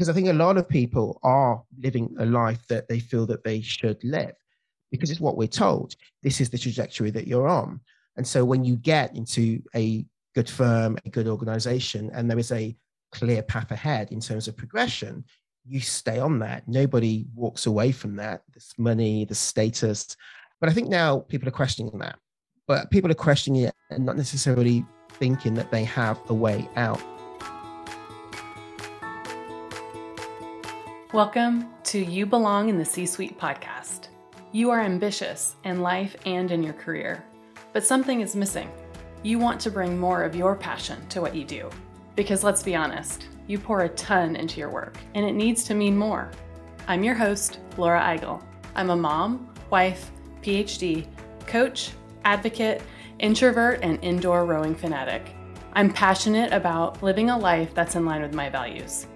because I think a lot of people are living a life that they feel that they should live because it's what we're told. This is the trajectory that you're on. And so when you get into a good firm, a good organization, and there is a clear path ahead in terms of progression, you stay on that. Nobody walks away from that. This money, the status. But I think now people are questioning that. But people are questioning it and not necessarily thinking that they have a way out. Welcome to You Belong in the C Suite podcast. You are ambitious in life and in your career, but something is missing. You want to bring more of your passion to what you do. Because let's be honest, you pour a ton into your work, and it needs to mean more. I'm your host, Laura Eigel. I'm a mom, wife, PhD, coach, advocate, introvert, and indoor rowing fanatic. I'm passionate about living a life that's in line with my values.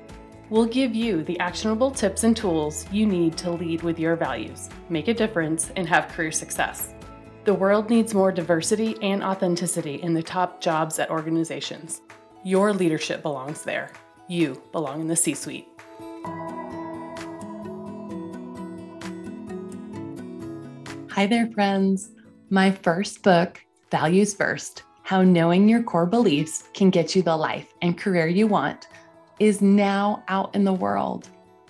We'll give you the actionable tips and tools you need to lead with your values, make a difference, and have career success. The world needs more diversity and authenticity in the top jobs at organizations. Your leadership belongs there. You belong in the C suite. Hi there, friends. My first book, Values First How Knowing Your Core Beliefs Can Get You the Life and Career You Want is now out in the world.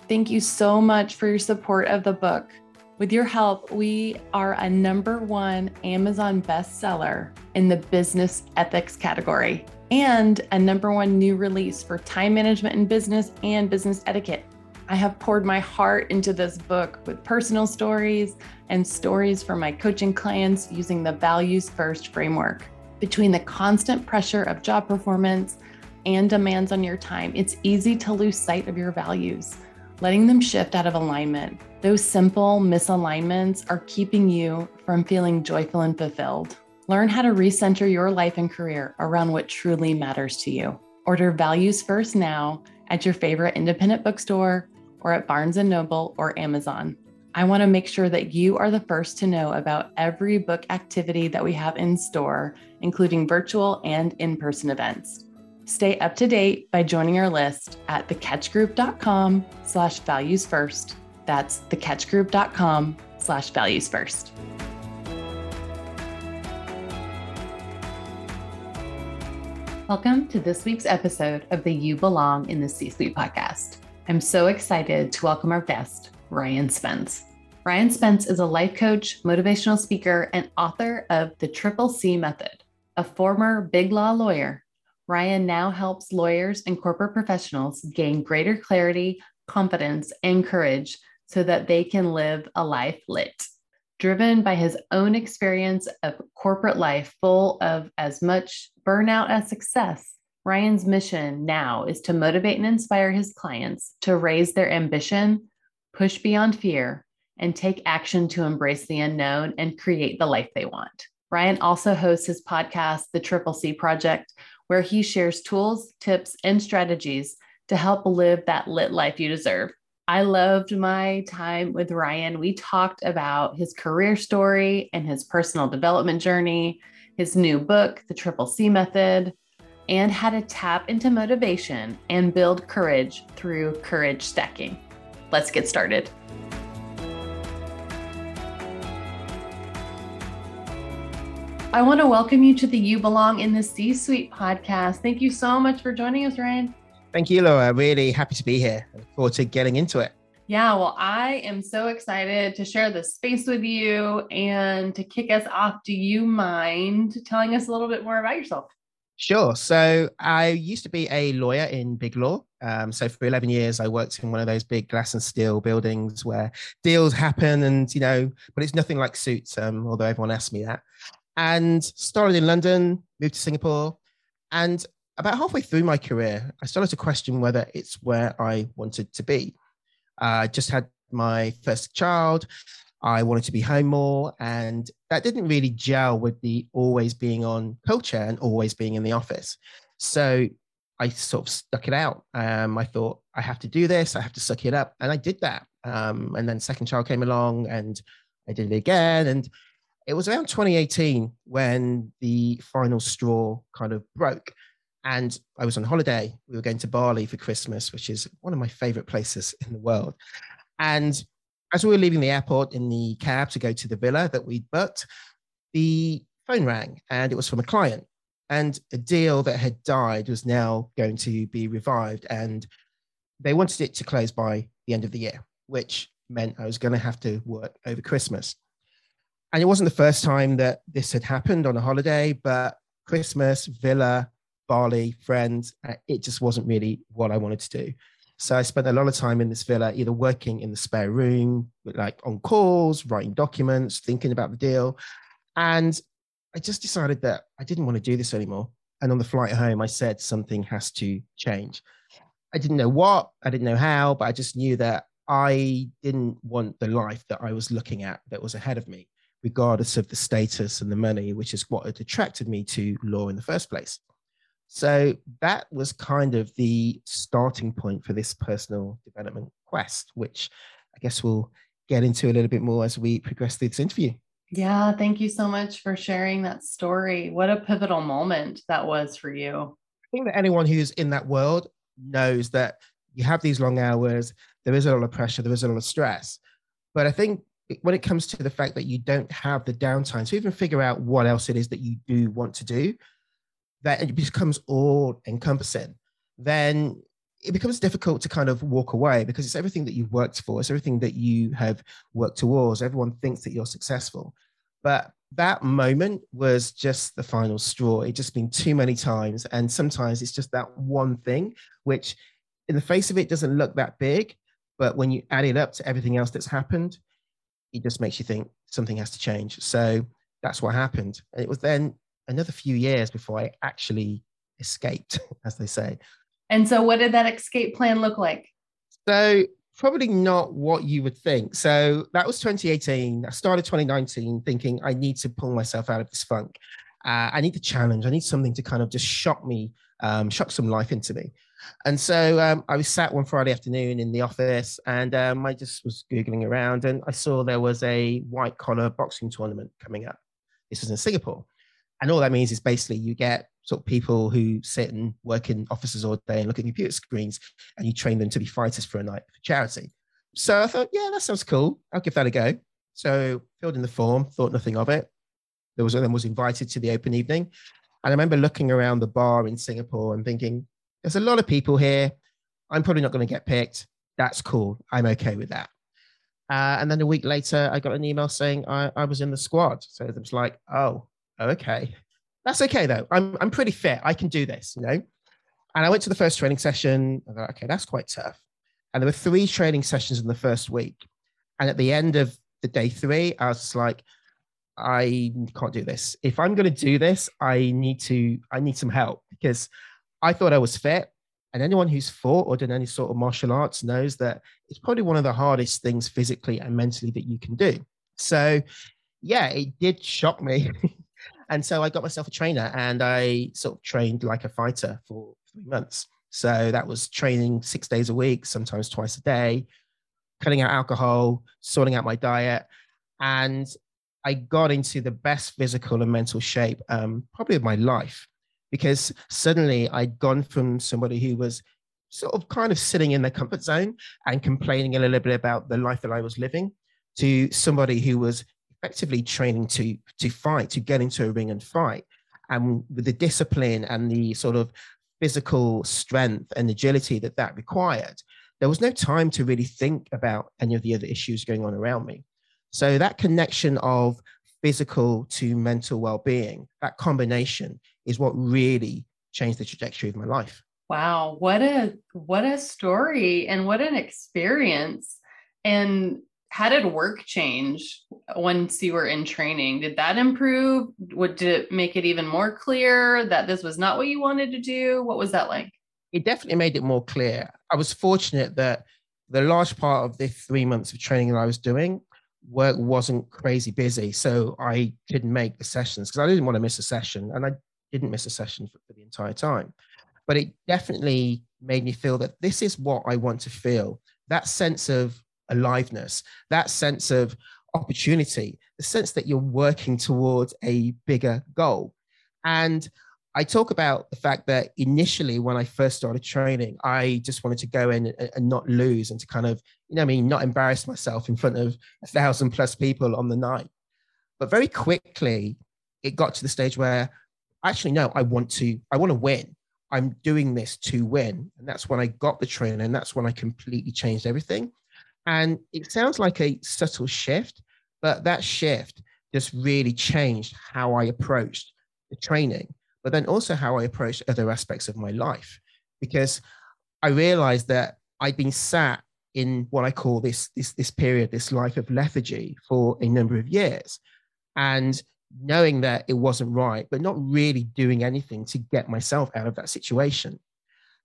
Thank you so much for your support of the book. With your help, we are a number one Amazon bestseller in the business ethics category and a number one new release for time management in business and business etiquette. I have poured my heart into this book with personal stories and stories from my coaching clients using the values first framework. Between the constant pressure of job performance, and demands on your time, it's easy to lose sight of your values, letting them shift out of alignment. Those simple misalignments are keeping you from feeling joyful and fulfilled. Learn how to recenter your life and career around what truly matters to you. Order Values First now at your favorite independent bookstore or at Barnes & Noble or Amazon. I want to make sure that you are the first to know about every book activity that we have in store, including virtual and in-person events. Stay up to date by joining our list at thecatchgroup.com slash values first. That's thecatchgroup.com slash values first. Welcome to this week's episode of the You Belong in the C Suite podcast. I'm so excited to welcome our guest, Ryan Spence. Ryan Spence is a life coach, motivational speaker, and author of The Triple C Method. A former big law lawyer, Ryan now helps lawyers and corporate professionals gain greater clarity, confidence, and courage so that they can live a life lit. Driven by his own experience of corporate life full of as much burnout as success, Ryan's mission now is to motivate and inspire his clients to raise their ambition, push beyond fear, and take action to embrace the unknown and create the life they want. Ryan also hosts his podcast, The Triple C Project, where he shares tools, tips, and strategies to help live that lit life you deserve. I loved my time with Ryan. We talked about his career story and his personal development journey, his new book, The Triple C Method, and how to tap into motivation and build courage through courage stacking. Let's get started. I want to welcome you to the You Belong in the C Suite podcast. Thank you so much for joining us, Ryan. Thank you, Laura. Really happy to be here. Look forward to getting into it. Yeah, well, I am so excited to share this space with you and to kick us off. Do you mind telling us a little bit more about yourself? Sure. So I used to be a lawyer in big law. Um, so for 11 years, I worked in one of those big glass and steel buildings where deals happen and, you know, but it's nothing like suits, um, although everyone asks me that and started in London, moved to Singapore. And about halfway through my career, I started to question whether it's where I wanted to be. I uh, just had my first child. I wanted to be home more. And that didn't really gel with the always being on culture and always being in the office. So I sort of stuck it out. Um, I thought, I have to do this. I have to suck it up. And I did that. Um, and then second child came along and I did it again. And it was around 2018 when the final straw kind of broke. And I was on holiday. We were going to Bali for Christmas, which is one of my favorite places in the world. And as we were leaving the airport in the cab to go to the villa that we'd booked, the phone rang and it was from a client. And a deal that had died was now going to be revived. And they wanted it to close by the end of the year, which meant I was going to have to work over Christmas. And it wasn't the first time that this had happened on a holiday, but Christmas, villa, Bali, friends, uh, it just wasn't really what I wanted to do. So I spent a lot of time in this villa, either working in the spare room, like on calls, writing documents, thinking about the deal. And I just decided that I didn't want to do this anymore. And on the flight home, I said something has to change. I didn't know what, I didn't know how, but I just knew that I didn't want the life that I was looking at that was ahead of me, regardless of the status and the money, which is what had attracted me to law in the first place. So that was kind of the starting point for this personal development quest, which I guess we'll get into a little bit more as we progress through this interview. Yeah, thank you so much for sharing that story. What a pivotal moment that was for you. I think that anyone who's in that world knows that you have these long hours, there is a lot of pressure, there is a lot of stress. But I think when it comes to the fact that you don't have the downtime to even figure out what else it is that you do want to do, that it becomes all encompassing, then it becomes difficult to kind of walk away because it's everything that you've worked for, it's everything that you have worked towards. Everyone thinks that you're successful. But that moment was just the final straw. It just been too many times. And sometimes it's just that one thing, which in the face of it doesn't look that big. But when you add it up to everything else that's happened, it just makes you think something has to change. So that's what happened. And it was then another few years before I actually escaped, as they say. And so, what did that escape plan look like? So, probably not what you would think. So, that was 2018. I started 2019 thinking I need to pull myself out of this funk. Uh, I need a challenge. I need something to kind of just shock me, um, shock some life into me. And so um, I was sat one Friday afternoon in the office and um, I just was Googling around and I saw there was a white collar boxing tournament coming up. This was in Singapore. And all that means is basically you get sort of people who sit and work in offices all day and look at computer screens, and you train them to be fighters for a night for charity. So I thought, yeah, that sounds cool. I'll give that a go. So filled in the form, thought nothing of it. There was then was invited to the open evening, and I remember looking around the bar in Singapore and thinking, there's a lot of people here. I'm probably not going to get picked. That's cool. I'm okay with that. Uh, and then a week later, I got an email saying I, I was in the squad. So it was like, oh, okay. That's okay though. I'm I'm pretty fit. I can do this, you know. And I went to the first training session. I thought, okay, that's quite tough. And there were three training sessions in the first week. And at the end of the day three, I was like, I can't do this. If I'm going to do this, I need to, I need some help because I thought I was fit. And anyone who's fought or done any sort of martial arts knows that it's probably one of the hardest things physically and mentally that you can do. So, yeah, it did shock me And so I got myself a trainer and I sort of trained like a fighter for three months. So that was training six days a week, sometimes twice a day, cutting out alcohol, sorting out my diet. And I got into the best physical and mental shape um, probably of my life because suddenly I'd gone from somebody who was sort of kind of sitting in their comfort zone and complaining a little bit about the life that I was living to somebody who was effectively training to to fight, to get into a ring and fight. And with the discipline and the sort of physical strength and agility that that required, there was no time to really think about any of the other issues going on around me. So that connection of physical to mental well-being, that combination is what really changed the trajectory of my life. Wow, what a what a story and what an experience. And how did work change once you were in training? Did that improve? Would did it make it even more clear that this was not what you wanted to do? What was that like? It definitely made it more clear. I was fortunate that the large part of the three months of training that I was doing, work wasn't crazy busy. So I could make the sessions because I didn't want to miss a session and I didn't miss a session for, for the entire time. But it definitely made me feel that this is what I want to feel. That sense of aliveness, that sense of opportunity, the sense that you're working towards a bigger goal. And I talk about the fact that initially, when I first started training, I just wanted to go in and, and, not lose and to kind of, you know, I mean, not embarrass myself in front of a thousand plus people on the night. But very quickly, it got to the stage where actually, no, I want to, I want to win. I'm doing this to win. And that's when I got the training. And that's when I completely changed everything. And it sounds like a subtle shift, but that shift just really changed how I approached the training but then also how I approach other aspects of my life. Because I realized that I'd been sat in what I call this, this, this period, this life of lethargy for a number of years. And knowing that it wasn't right, but not really doing anything to get myself out of that situation.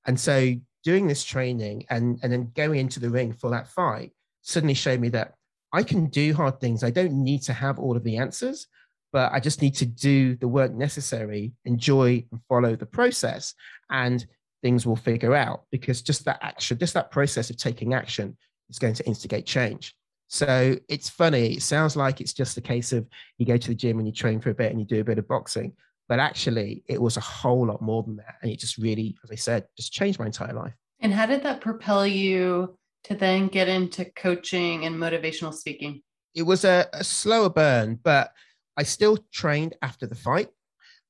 And so doing this training and, and then going into the ring for that fight suddenly showed me that I can do hard things. I don't need to have all of the answers, but I just need to do the work necessary, enjoy and follow the process, and things will figure out because just that action, just that process of taking action is going to instigate change. So it's funny. It sounds like it's just a case of you go to the gym and you train for a bit and you do a bit of boxing. But actually, it was a whole lot more than that. And it just really, as I said, just changed my entire life. And how did that propel you to then get into coaching and motivational speaking? It was a, a slower burn, but I still trained after the fight.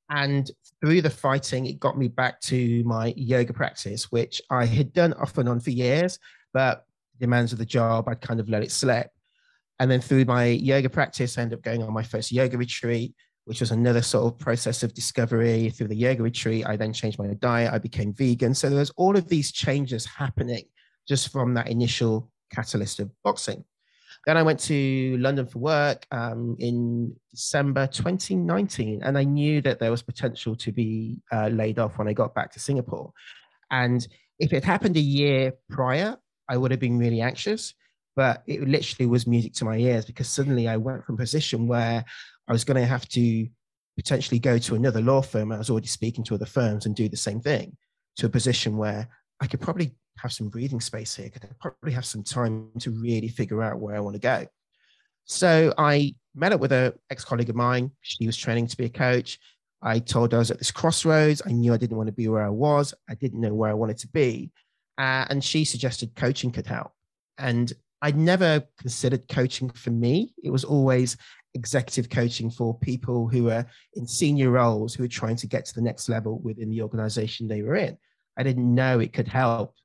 And through the fighting, it got me back to my yoga practice, which I had done off and on for years, but demands of the job, I'd kind of let it slip. And then through my yoga practice, I ended up going on my first yoga retreat, which was another sort of process of discovery. Through the yoga retreat, I then changed my diet, I became vegan. So there was all of these changes happening just from that initial catalyst of boxing. Then I went to London for work um, in December 2019, and I knew that there was potential to be uh, laid off when I got back to Singapore. And if it happened a year prior, I would have been really anxious. But it literally was music to my ears because suddenly I went from a position where I was going to have to potentially go to another law firm. I was already speaking to other firms and do the same thing to a position where I could probably have some breathing space here because I probably have some time to really figure out where I want to go. So I met up with an ex-colleague of mine. She was training to be a coach. I told her I was at this crossroads. I knew I didn't want to be where I was. I didn't know where I wanted to be. Uh, and she suggested coaching could help. And I'd never considered coaching for me. It was always executive coaching for people who are in senior roles who are trying to get to the next level within the organization they were in. I didn't know it could help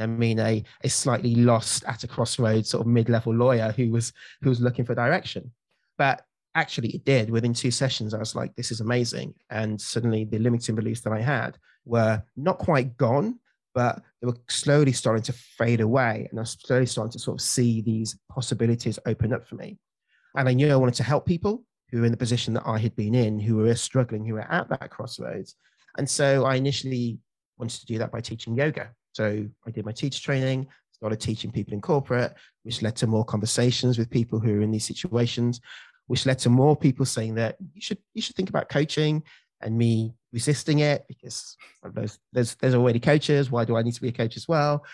I mean, a, a slightly lost at a crossroads sort of mid-level lawyer who was who was looking for direction. But actually it did. Within two sessions, I was like, this is amazing. And suddenly the limiting beliefs that I had were not quite gone, but they were slowly starting to fade away. And I was slowly starting to sort of see these possibilities open up for me. And I knew I wanted to help people who were in the position that I had been in, who were struggling, who were at that crossroads. And so I initially wanted to do that by teaching yoga. So I did my teacher training, started teaching people in corporate, which led to more conversations with people who are in these situations, which led to more people saying that you should you should think about coaching and me resisting it because there's there's, there's already coaches. Why do I need to be a coach as well?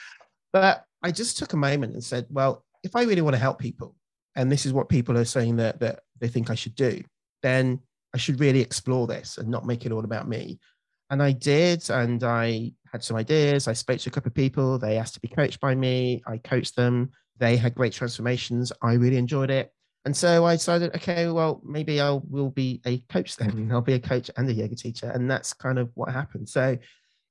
But I just took a moment and said, well, if I really want to help people, and this is what people are saying that that they think I should do, then I should really explore this and not make it all about me. And I did, and I had some ideas. I spoke to a couple of people. They asked to be coached by me. I coached them. They had great transformations. I really enjoyed it. And so I decided, okay, well, maybe I will be a coach then. I'll be a coach and a yoga teacher. And that's kind of what happened. So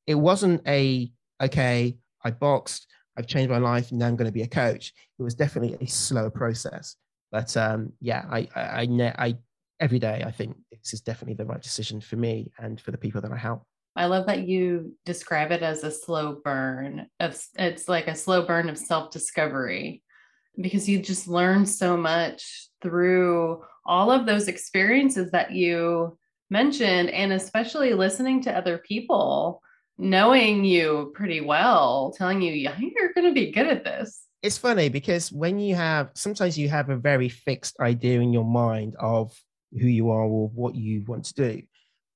it wasn't a, okay, I boxed, I've changed my life, and now I'm going to be a coach. It was definitely a slow process. But um, yeah, I, I, I, I, every day, I think this is definitely the right decision for me and for the people that I help. I love that you describe it as a slow burn of it's like a slow burn of self-discovery because you just learn so much through all of those experiences that you mentioned and especially listening to other people knowing you pretty well telling you yeah, you're going to be good at this. It's funny because when you have sometimes you have a very fixed idea in your mind of who you are or what you want to do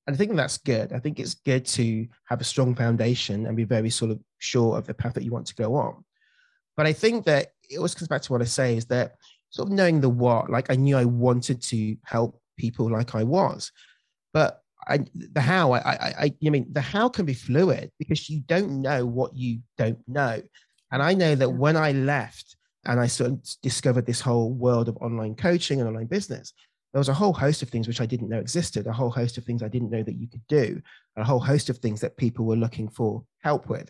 and I think that's good. I think it's good to have a strong foundation and be very sort of sure of the path that you want to go on. But I think that it always comes back to what I say is that sort of knowing the what, like I knew I wanted to help people like I was, but I, the how I, I i i mean the how can be fluid because you don't know what you don't know and i know that when i left and i sort of discovered this whole world of online coaching and online business there was a whole host of things which i didn't know existed a whole host of things i didn't know that you could do a whole host of things that people were looking for help with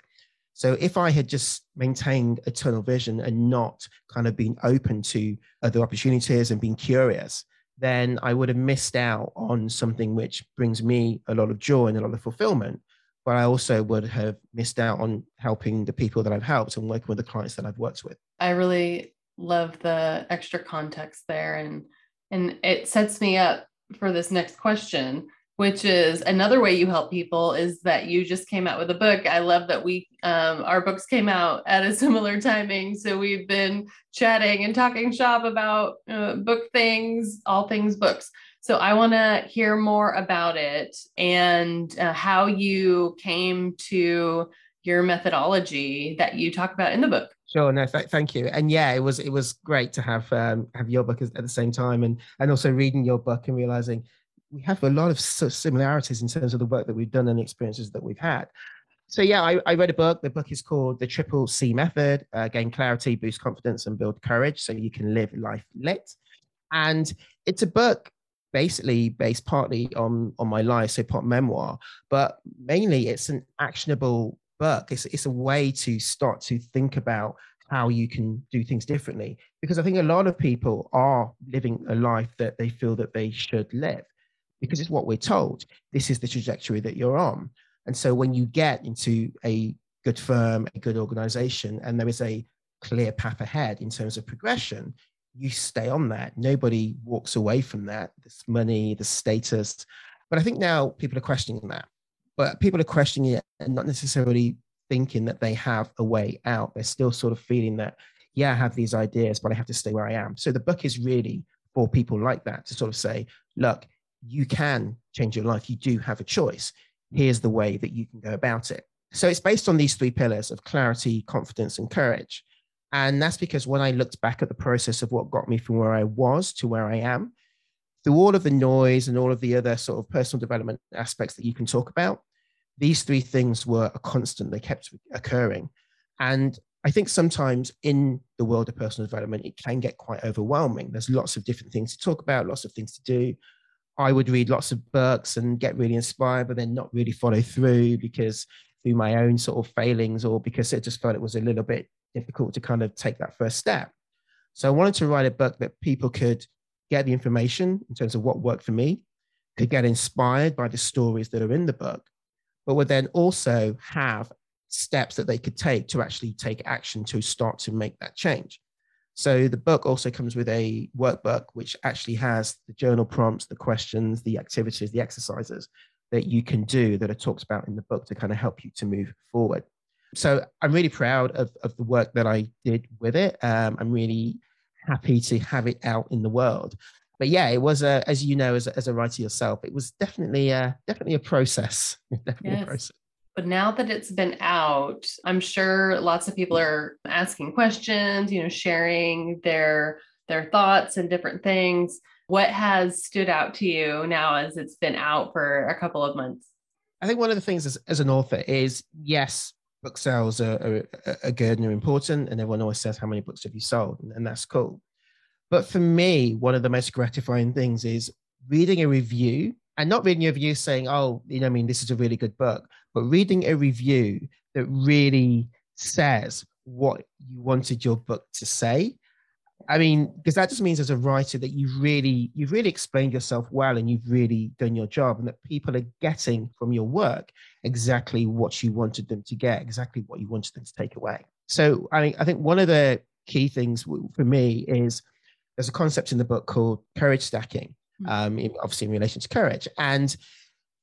so if i had just maintained a tunnel vision and not kind of been open to other opportunities and being curious then I would have missed out on something which brings me a lot of joy and a lot of fulfillment. But I also would have missed out on helping the people that I've helped and working with the clients that I've worked with. I really love the extra context there and and it sets me up for this next question which is another way you help people is that you just came out with a book. I love that we um, our books came out at a similar timing. So we've been chatting and talking shop about uh, book things all things books. So i want to hear more about it and uh, how you came to your methodology that you talk about in the book Sure. No, th- thank you. And yeah, it was it was great to have um, have your book at the same time, and and also reading your book and realizing we have a lot of similarities in terms of the work that we've done and the experiences that we've had. So yeah, I, I read a book. The book is called The Triple C Method: uh, Gain Clarity, Boost Confidence, and Build Courage, so you can live life lit. And it's a book basically based partly on on my life, so part memoir, but mainly it's an actionable book. It's it's a way to start to think about how you can do things differently because I think a lot of people are living a life that they feel that they should live because it's what we're told. This is the trajectory that you're on. And so when you get into a good firm, a good organization, and there is a clear path ahead in terms of progression, you stay on that. Nobody walks away from that. This money, the status. But I think now people are questioning that. But people are questioning it and not necessarily thinking that they have a way out. They're still sort of feeling that, yeah, I have these ideas, but I have to stay where I am. So the book is really for people like that to sort of say, look, you can change your life. You do have a choice. Here's the way that you can go about it. So it's based on these three pillars of clarity, confidence, and courage. And that's because when I looked back at the process of what got me from where I was to where I am, through all of the noise and all of the other sort of personal development aspects that you can talk about, these three things were a constant. They kept occurring. And I think sometimes in the world of personal development, it can get quite overwhelming. There's lots of different things to talk about, lots of things to do. I would read lots of books and get really inspired, but then not really follow through because through my own sort of failings or because it just felt it was a little bit difficult to kind of take that first step. So I wanted to write a book that people could get the information in terms of what worked for me, could get inspired by the stories that are in the book, but would then also have steps that they could take to actually take action to start to make that change. So the book also comes with a workbook, which actually has the journal prompts, the questions, the activities, the exercises that you can do that are talked about in the book to kind of help you to move forward. So I'm really proud of, of the work that I did with it. Um, I'm really happy to have it out in the world. But yeah, it was a, as you know, as a, as a writer yourself, it was definitely a, definitely a process. definitely yes. a process. But now that it's been out, I'm sure lots of people are asking questions, you know, sharing their their thoughts and different things. What has stood out to you now as it's been out for a couple of months? I think one of the things as, as an author is yes, book sales are, are, are good and are important, and everyone always says how many books have you sold, and, and that's cool. But for me, one of the most gratifying things is reading a review and not reading a review saying, oh, you know, I mean, this is a really good book, but reading a review that really says what you wanted your book to say. I mean, because that just means as a writer that you've really, you've really explained yourself well and you've really done your job and that people are getting from your work exactly what you wanted them to get, exactly what you wanted them to take away. So I mean, I think one of the key things for me is there's a concept in the book called courage stacking, hmm. um, obviously in relation to courage. And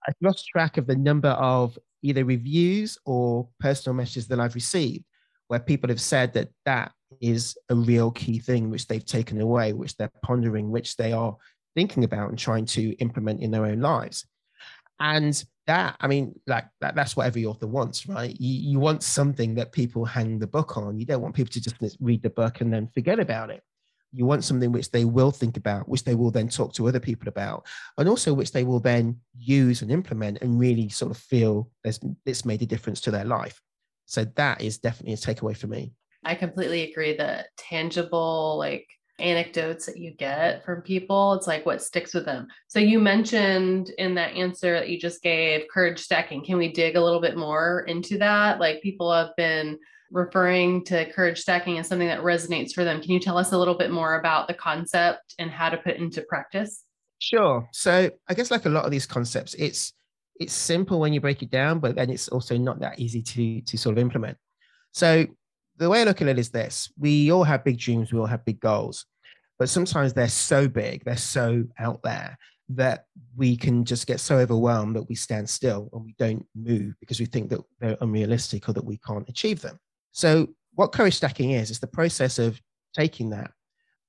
I've lost track of the number of either reviews or personal messages that I've received where people have said that that is a real key thing which they've taken away, which they're pondering, which they are thinking about and trying to implement in their own lives. And that, I mean, like that, that's what every author wants, right? You, you want something that people hang the book on. You don't want people to just read the book and then forget about it. You want something which they will think about, which they will then talk to other people about, and also which they will then use and implement and really sort of feel it's made a difference to their life. So that is definitely a takeaway for me. I completely agree that tangible, like anecdotes that you get from people, it's like what sticks with them. So you mentioned in that answer that you just gave courage stacking. Can we dig a little bit more into that? Like people have been referring to courage stacking as something that resonates for them. Can you tell us a little bit more about the concept and how to put into practice? Sure. So I guess like a lot of these concepts, it's it's simple when you break it down, but then it's also not that easy to to sort of implement. So the way I look at it is this we all have big dreams, we all have big goals, but sometimes they're so big, they're so out there that we can just get so overwhelmed that we stand still and we don't move because we think that they're unrealistic or that we can't achieve them. So, what courage stacking is, is the process of taking that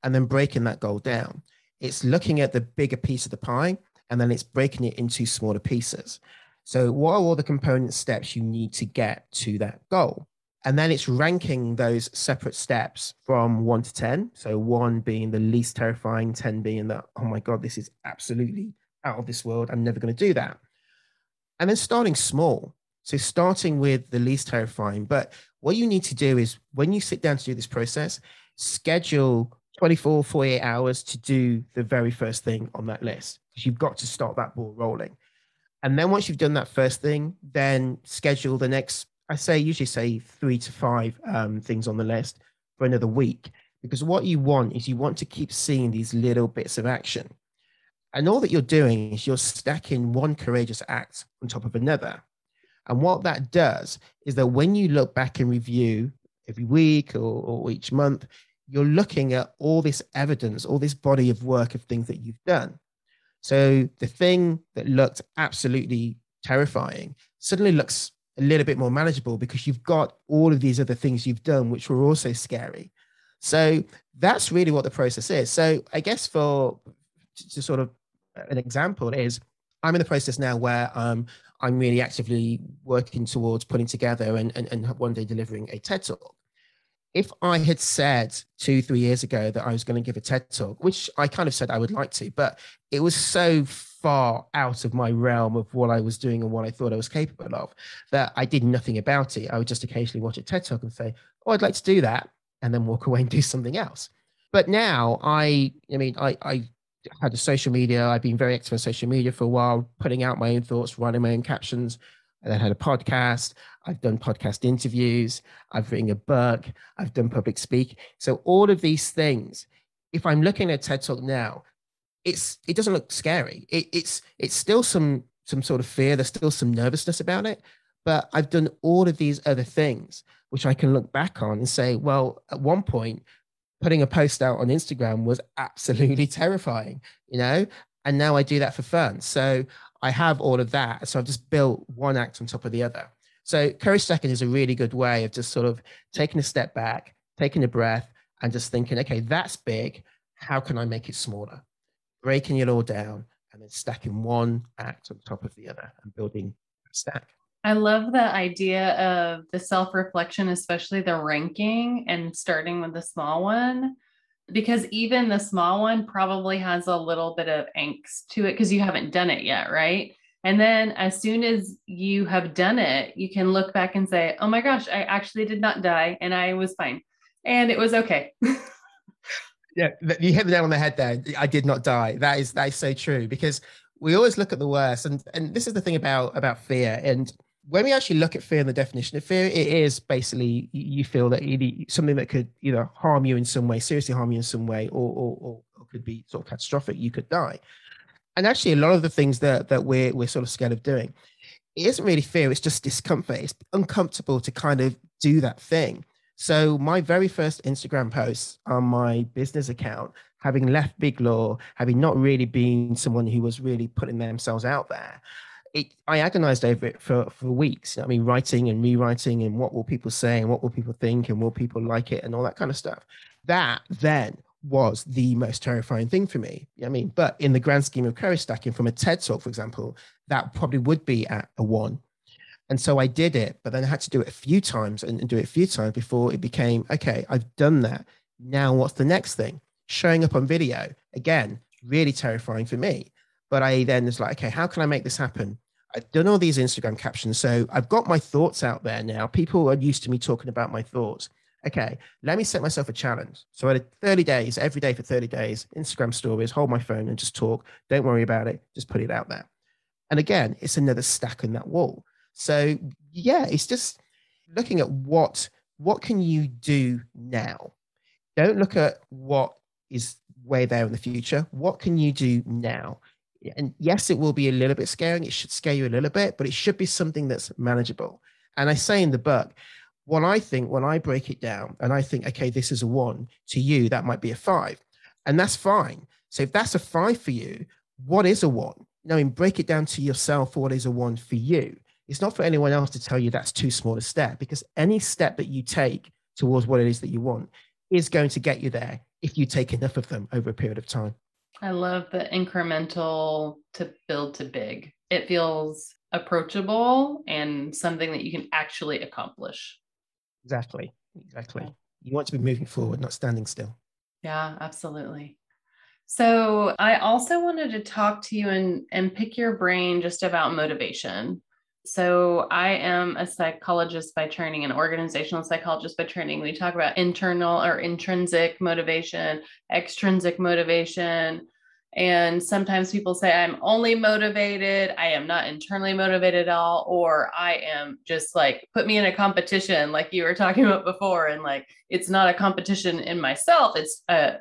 and then breaking that goal down. It's looking at the bigger piece of the pie and then it's breaking it into smaller pieces. So, what are all the component steps you need to get to that goal? And then it's ranking those separate steps from one to 10. So one being the least terrifying, 10 being that, oh my God, this is absolutely out of this world. I'm never going to do that. And then starting small. So starting with the least terrifying. But what you need to do is when you sit down to do this process, schedule 24, 48 hours to do the very first thing on that list. Because you've got to start that ball rolling. And then once you've done that first thing, then schedule the next I say usually say three to five um, things on the list for another week because what you want is you want to keep seeing these little bits of action. And all that you're doing is you're stacking one courageous act on top of another. And what that does is that when you look back and review every week or, or each month, you're looking at all this evidence, all this body of work of things that you've done. So the thing that looked absolutely terrifying suddenly looks a little bit more manageable because you've got all of these other things you've done which were also scary. So that's really what the process is. So i guess for to sort of an example is i'm in the process now where um, i'm really actively working towards putting together and, and, and one day delivering a ted talk. If I had said two, three years ago that I was going to give a TED talk, which I kind of said I would like to, but it was so far out of my realm of what I was doing and what I thought I was capable of that I did nothing about it. I would just occasionally watch a TED talk and say, "Oh, I'd like to do that," and then walk away and do something else. But now I, I mean, I, I had a social media. I've been very active on social media for a while, putting out my own thoughts, writing my own captions. I then had a podcast. I've done podcast interviews. I've written a book. I've done public speak. So all of these things, if I'm looking at TED Talk now, it's it doesn't look scary. It, it's it's still some some sort of fear. There's still some nervousness about it, but I've done all of these other things which I can look back on and say, well, at one point, putting a post out on Instagram was absolutely terrifying, you know, and now I do that for fun. So I have all of that. So I've just built one act on top of the other. So courage stacking is a really good way of just sort of taking a step back, taking a breath, and just thinking, okay, that's big. How can I make it smaller? Breaking it all down and then stacking one act on top of the other and building a stack. I love the idea of the self reflection, especially the ranking and starting with the small one, because even the small one probably has a little bit of angst to it because you haven't done it yet, right? And then as soon as you have done it, you can look back and say, oh my gosh, I actually did not die and I was fine and it was okay. yeah, you hit the nail on the head there. I did not die. That is that is so true because we always look at the worst, and and this is the thing about about fear. And when we actually look at fear and the definition of fear, it is basically you feel that something that could either harm you in some way, seriously harm you in some way, or or, or, or could be sort of catastrophic. You could die. And actually, a lot of the things that that we're we're sort of scared of doing, it isn't really fear. It's just discomfort. It's uncomfortable to kind of do that thing. So my very first Instagram posts on my business account, having left Big Law, having not really been someone who was really putting themselves out there, it, I agonized over it for, for weeks. I mean, writing and rewriting and what will people say and what will people think and will people like it and all that kind of stuff. That then was the most terrifying thing for me. I mean, but in the grand scheme of courage stacking from a TED talk, for example, that probably would be at a one and so I did it, but then I had to do it a few times and, and do it a few times before it became okay, I've done that. Now, what's the next thing? showing up on video. Again, really terrifying for me. But I then was like, okay, how can I make this happen? I've done all these Instagram captions. So I've got my thoughts out there now. People are used to me talking about my thoughts. Okay, let me set myself a challenge. So I had 30 days, every day for 30 days, Instagram stories, hold my phone and just talk. Don't worry about it. Just put it out there. And again, it's another stack on that wall. So yeah, it's just looking at what what can you do now? Don't look at what is way there in the future. What can you do now? And yes, it will be a little bit scaring. It should scare you a little bit, but it should be something that's manageable. And I say in the book, what I think when I break it down and I think, okay, this is a one to you, that might be a five. And that's fine. So if that's a five for you, what is a one? You know, break it down to yourself what is a one for you. It's not for anyone else to tell you that's too small a step because any step that you take towards what it is that you want is going to get you there if you take enough of them over a period of time. I love the incremental to build to big. It feels approachable and something that you can actually accomplish. Exactly. Exactly. You want to be moving forward, not standing still. Yeah, absolutely. So I also wanted to talk to you and, and pick your brain just about motivation. So I am a psychologist by training, an organizational psychologist by training. We talk about internal or intrinsic motivation, extrinsic motivation. And sometimes people say, I'm only motivated. I am not internally motivated at all. Or I am just like, put me in a competition, like you were talking about before. And like, it's not a competition in myself. It's uh,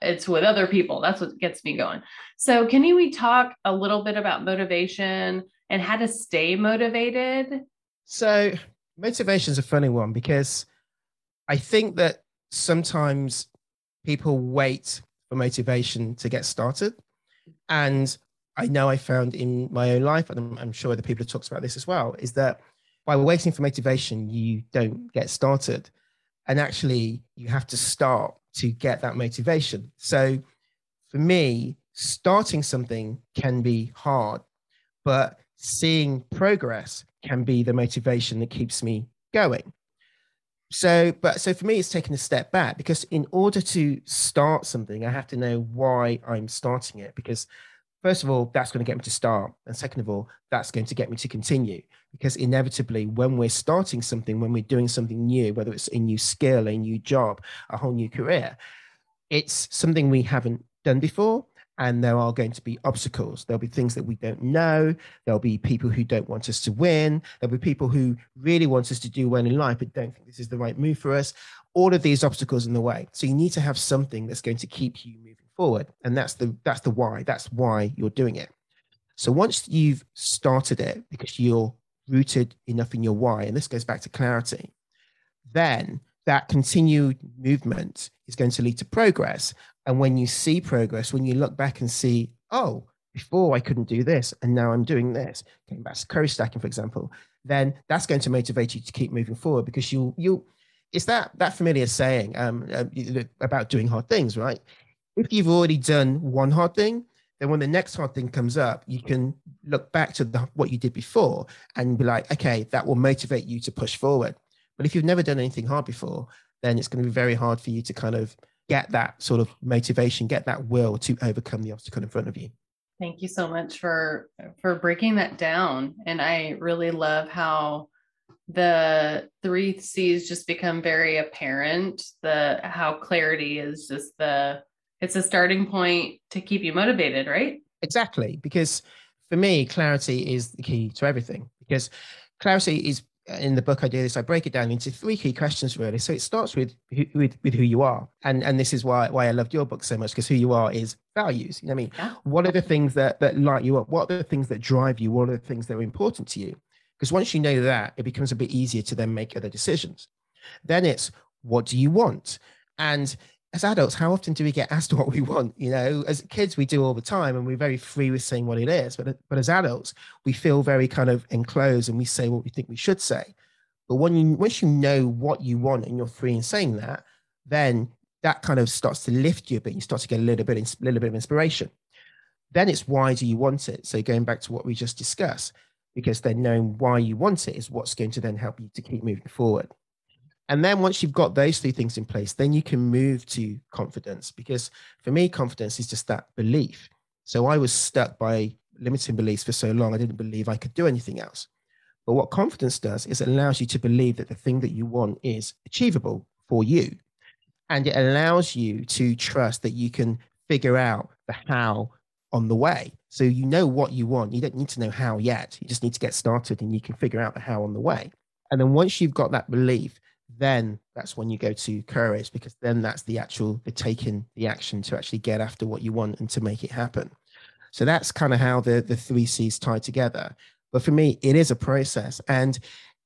it's with other people. That's what gets me going. So can we talk a little bit about motivation and how to stay motivated? So, motivation is a funny one because I think that sometimes people wait for motivation to get started. And I know I found in my own life, and I'm, sure other people have talked about this as well, is that by waiting for motivation, you don't get started. And actually, you have to start to get that motivation. So for me, starting something can be hard, but seeing progress can be the motivation that keeps me going. So, but so for me, it's taking a step back because in order to start something, I have to know why I'm starting it. Because, first of all, that's going to get me to start. And second of all, that's going to get me to continue. Because inevitably, when we're starting something, when we're doing something new, whether it's a new skill, a new job, a whole new career, it's something we haven't done before and there are going to be obstacles. There'll be things that we don't know. There'll be people who don't want us to win. There'll be people who really want us to do well in life, but don't think this is the right move for us. All of these obstacles in the way. So you need to have something that's going to keep you moving forward, and that's the that's the why. That's why you're doing it. So once you've started it, because you're rooted enough in your why, and this goes back to clarity, then that continued movement is going to lead to progress. And when you see progress, when you look back and see, oh, before I couldn't do this, and now I'm doing this, going back to courage stacking, for example, then that's going to motivate you to keep moving forward because you you it's that that familiar saying um, uh, about doing hard things, right? If you've already done one hard thing, then when the next hard thing comes up, you can look back to the, what you did before and be like, okay, that will motivate you to push forward. But if you've never done anything hard before, then it's going to be very hard for you to kind of get that sort of motivation, get that will to overcome the obstacle in front of you. Thank you so much for for breaking that down. And I really love how the three C's just become very apparent. The how clarity is just the it's a starting point to keep you motivated, right? Exactly. Because for me, clarity is the key to everything. Because clarity is in the book I do this, I break it down into three key questions really. So it starts with with, with who you are, and and this is why why I loved your book so much because who you are is values. You know what I mean? Yeah. What are the things that that light you up? What are the things that drive you? What are the things that are important to you? Because once you know that, it becomes a bit easier to then make other decisions. Then it's what do you want? And as adults, how often do we get asked what we want? You know, as kids, we do all the time, and we're very free with saying what it is. But but as adults, we feel very kind of enclosed, and we say what we think we should say. But when you once you know what you want and you're free in saying that, then that kind of starts to lift you a bit. You start to get a little bit, a little bit of inspiration. Then it's why do you want it? So going back to what we just discussed, because then knowing why you want it is what's going to then help you to keep moving forward. And then once you've got those three things in place, then you can move to confidence. Because for me, confidence is just that belief. So I was stuck by limiting beliefs for so long, I didn't believe I could do anything else. But what confidence does is it allows you to believe that the thing that you want is achievable for you. And it allows you to trust that you can figure out the how on the way. So you know what you want. You don't need to know how yet. You just need to get started and you can figure out the how on the way. And then once you've got that belief, then that's when you go to courage because then that's the actual the taking the action to actually get after what you want and to make it happen. So that's kind of how the the three C's tie together. But for me, it is a process. And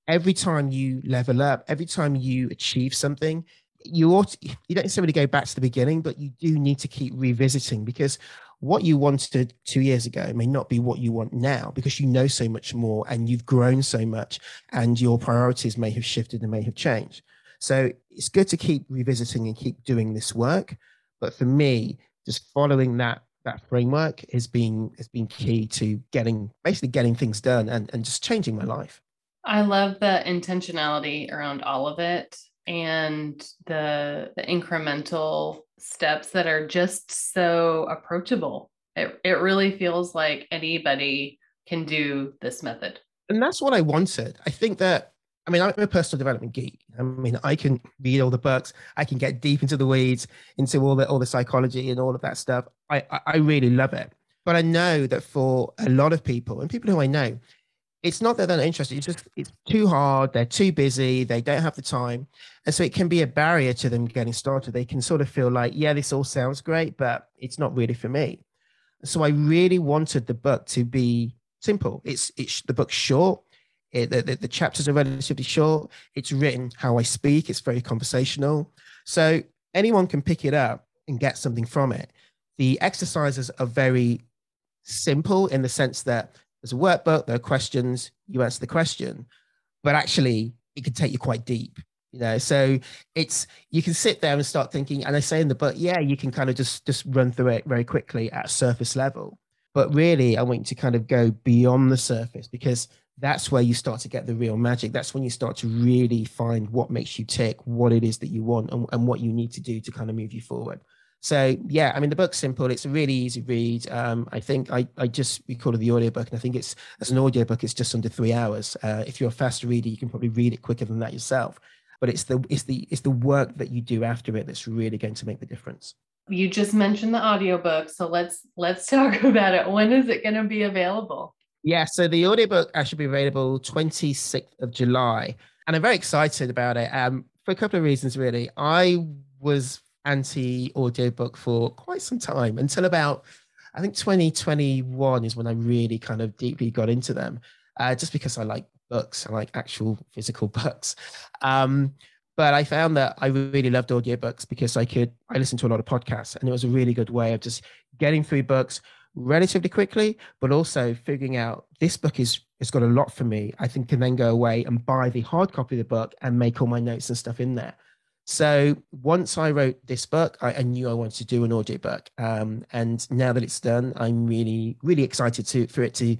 every time you level up, every time you achieve something, you ought to, you don't necessarily go back to the beginning, but you do need to keep revisiting because what you wanted two years ago may not be what you want now because you know so much more and you've grown so much and your priorities may have shifted and may have changed. So it's good to keep revisiting and keep doing this work. But for me, just following that that framework has been has been key to getting basically getting things done and, and just changing my life. I love the intentionality around all of it and the the incremental steps that are just so approachable. It it really feels like anybody can do this method. And that's what I wanted. I think that I mean, I'm a personal development geek. I mean, I can read all the books. I can get deep into the weeds, into all the all the psychology and all of that stuff. I I really love it. But I know that for a lot of people and people who I know, it's not that they're not interested. It's just it's too hard. They're too busy. They don't have the time, and so it can be a barrier to them getting started. They can sort of feel like, yeah, this all sounds great, but it's not really for me. So I really wanted the book to be simple. It's it's the book's short it, the, the, chapters are relatively short. It's written how I speak. It's very conversational. So anyone can pick it up and get something from it. The exercises are very simple in the sense that there's a workbook, there are questions, you answer the question, but actually it can take you quite deep. You know, so it's you can sit there and start thinking, and I say in the book, yeah, you can kind of just just run through it very quickly at surface level. But really, I want you to kind of go beyond the surface because that's where you start to get the real magic. That's when you start to really find what makes you tick, what it is that you want, and, and what you need to do to kind of move you forward. So yeah, I mean the book's simple. It's a really easy read. Um, I think I, I just recorded the audiobook and I think it's as an audiobook, it's just under three hours. Uh, if you're a fast reader, you can probably read it quicker than that yourself. But it's the it's the it's the work that you do after it that's really going to make the difference. You just mentioned the audiobook, so let's let's talk about it. When is it going to be available? Yeah, so the audiobook actually be available 26th of July. And I'm very excited about it um, for a couple of reasons, really. I was anti audiobook for quite some time until about, I think 2021 is when I really kind of deeply got into them, uh, just because I like books, I like actual physical books. Um, but I found that I really loved audiobooks because I could, I listened to a lot of podcasts and it was a really good way of just getting through books, relatively quickly, but also figuring out this book is it's got a lot for me. I think can then go away and buy the hard copy of the book and make all my notes and stuff in there. So once I wrote this book, I, I knew I wanted to do an audiobook. Um, and now that it's done, I'm really, really excited to for it to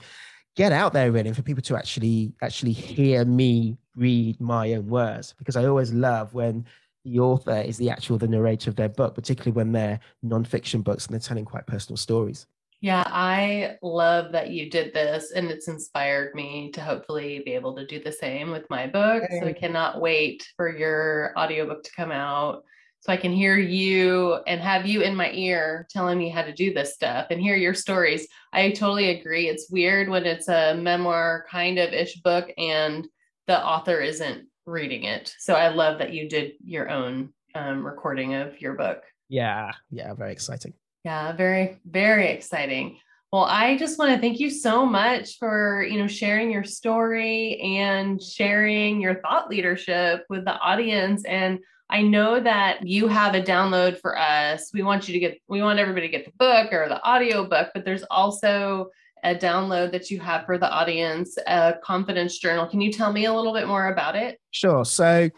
get out there really and for people to actually actually hear me read my own words because I always love when the author is the actual the narrator of their book, particularly when they're non-fiction books and they're telling quite personal stories. Yeah, I love that you did this and it's inspired me to hopefully be able to do the same with my book. So I cannot wait for your audiobook to come out so I can hear you and have you in my ear telling me how to do this stuff and hear your stories. I totally agree. It's weird when it's a memoir kind of ish book and the author isn't reading it. So I love that you did your own um, recording of your book. Yeah, yeah, very exciting. Yeah, very, very exciting. Well, I just want to thank you so much for, you know, sharing your story and sharing your thought leadership with the audience. And I know that you have a download for us. We want you to get, we want everybody to get the book or the audio book, but there's also a download that you have for the audience, a confidence journal. Can you tell me a little bit more about it? Sure. So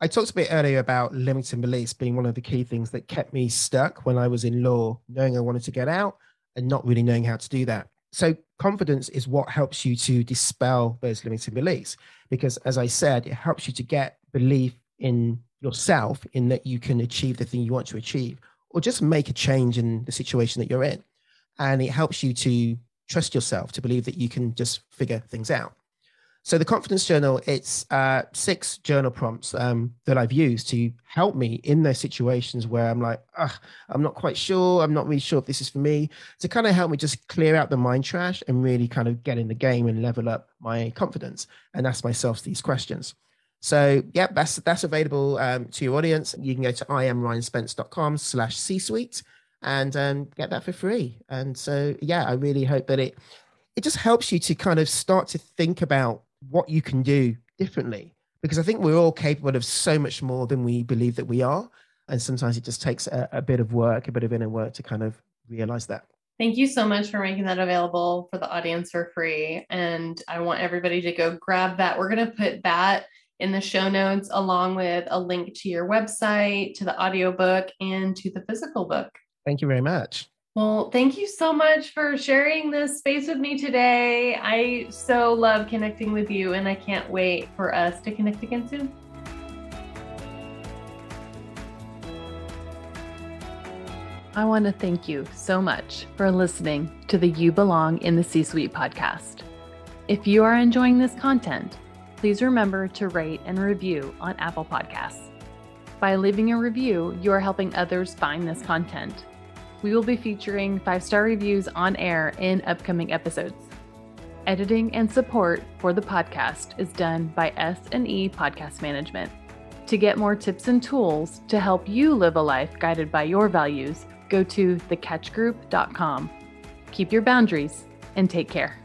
I talked a bit earlier about limiting beliefs being one of the key things that kept me stuck when I was in law, knowing I wanted to get out and not really knowing how to do that. So, confidence is what helps you to dispel those limiting beliefs. Because, as I said, it helps you to get belief in yourself in that you can achieve the thing you want to achieve or just make a change in the situation that you're in. And it helps you to trust yourself, to believe that you can just figure things out. So the confidence journal, it's uh, six journal prompts um, that I've used to help me in those situations where I'm like, I'm not quite sure. I'm not really sure if this is for me. To kind of help me just clear out the mind trash and really kind of get in the game and level up my confidence and ask myself these questions. So yeah, that's that's available um, to your audience. You can go to iamryanspence.com slash C-suite and um, get that for free. And so yeah, I really hope that it it just helps you to kind of start to think about what you can do differently because I think we're all capable of so much more than we believe that we are. And sometimes it just takes a, a bit of work, a bit of inner work to kind of realize that. Thank you so much for making that available for the audience for free. And I want everybody to go grab that. We're going to put that in the show notes, along with a link to your website, to the audiobook, and to the physical book. Thank you very much. Well, thank you so much for sharing this space with me today. I so love connecting with you, and I can't wait for us to connect again soon. I want to thank you so much for listening to the You Belong in the C Suite podcast. If you are enjoying this content, please remember to rate and review on Apple Podcasts. By leaving a review, you are helping others find this content. We will be featuring five star reviews on air in upcoming episodes. Editing and support for the podcast is done by S&E Podcast Management. To get more tips and tools to help you live a life guided by your values, go to thecatchgroup.com. Keep your boundaries and take care.